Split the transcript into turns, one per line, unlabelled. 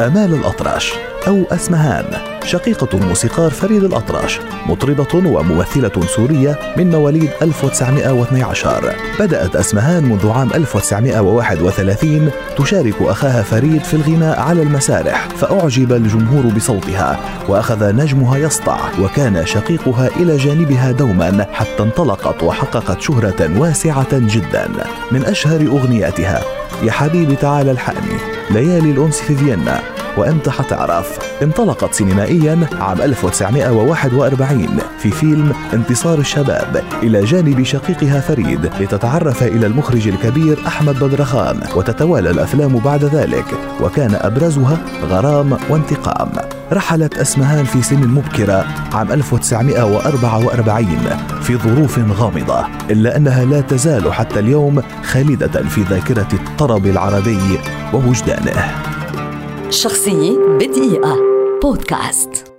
آمال الأطرش أو أسمهان شقيقة الموسيقار فريد الأطرش مطربة وممثلة سورية من مواليد 1912 بدأت أسمهان منذ عام 1931 تشارك أخاها فريد في الغناء على المسارح فأعجب الجمهور بصوتها وأخذ نجمها يسطع وكان شقيقها إلى جانبها دوما حتى انطلقت وحققت شهرة واسعة جدا. من أشهر أغنياتها يا حبيبي تعال الحقني. ليالي الأنس في فيينا وامتى حتعرف. انطلقت سينمائيا عام 1941 في فيلم انتصار الشباب إلى جانب شقيقها فريد لتتعرف إلى المخرج الكبير أحمد بدرخان وتتوالى الأفلام بعد ذلك وكان أبرزها غرام وانتقام. رحلت أسمهان في سن مبكرة عام 1944 في ظروف غامضة إلا أنها لا تزال حتى اليوم خالدة في ذاكرة الطرب العربي ووجدانه.
شخصية بدقيقة. بودكاست.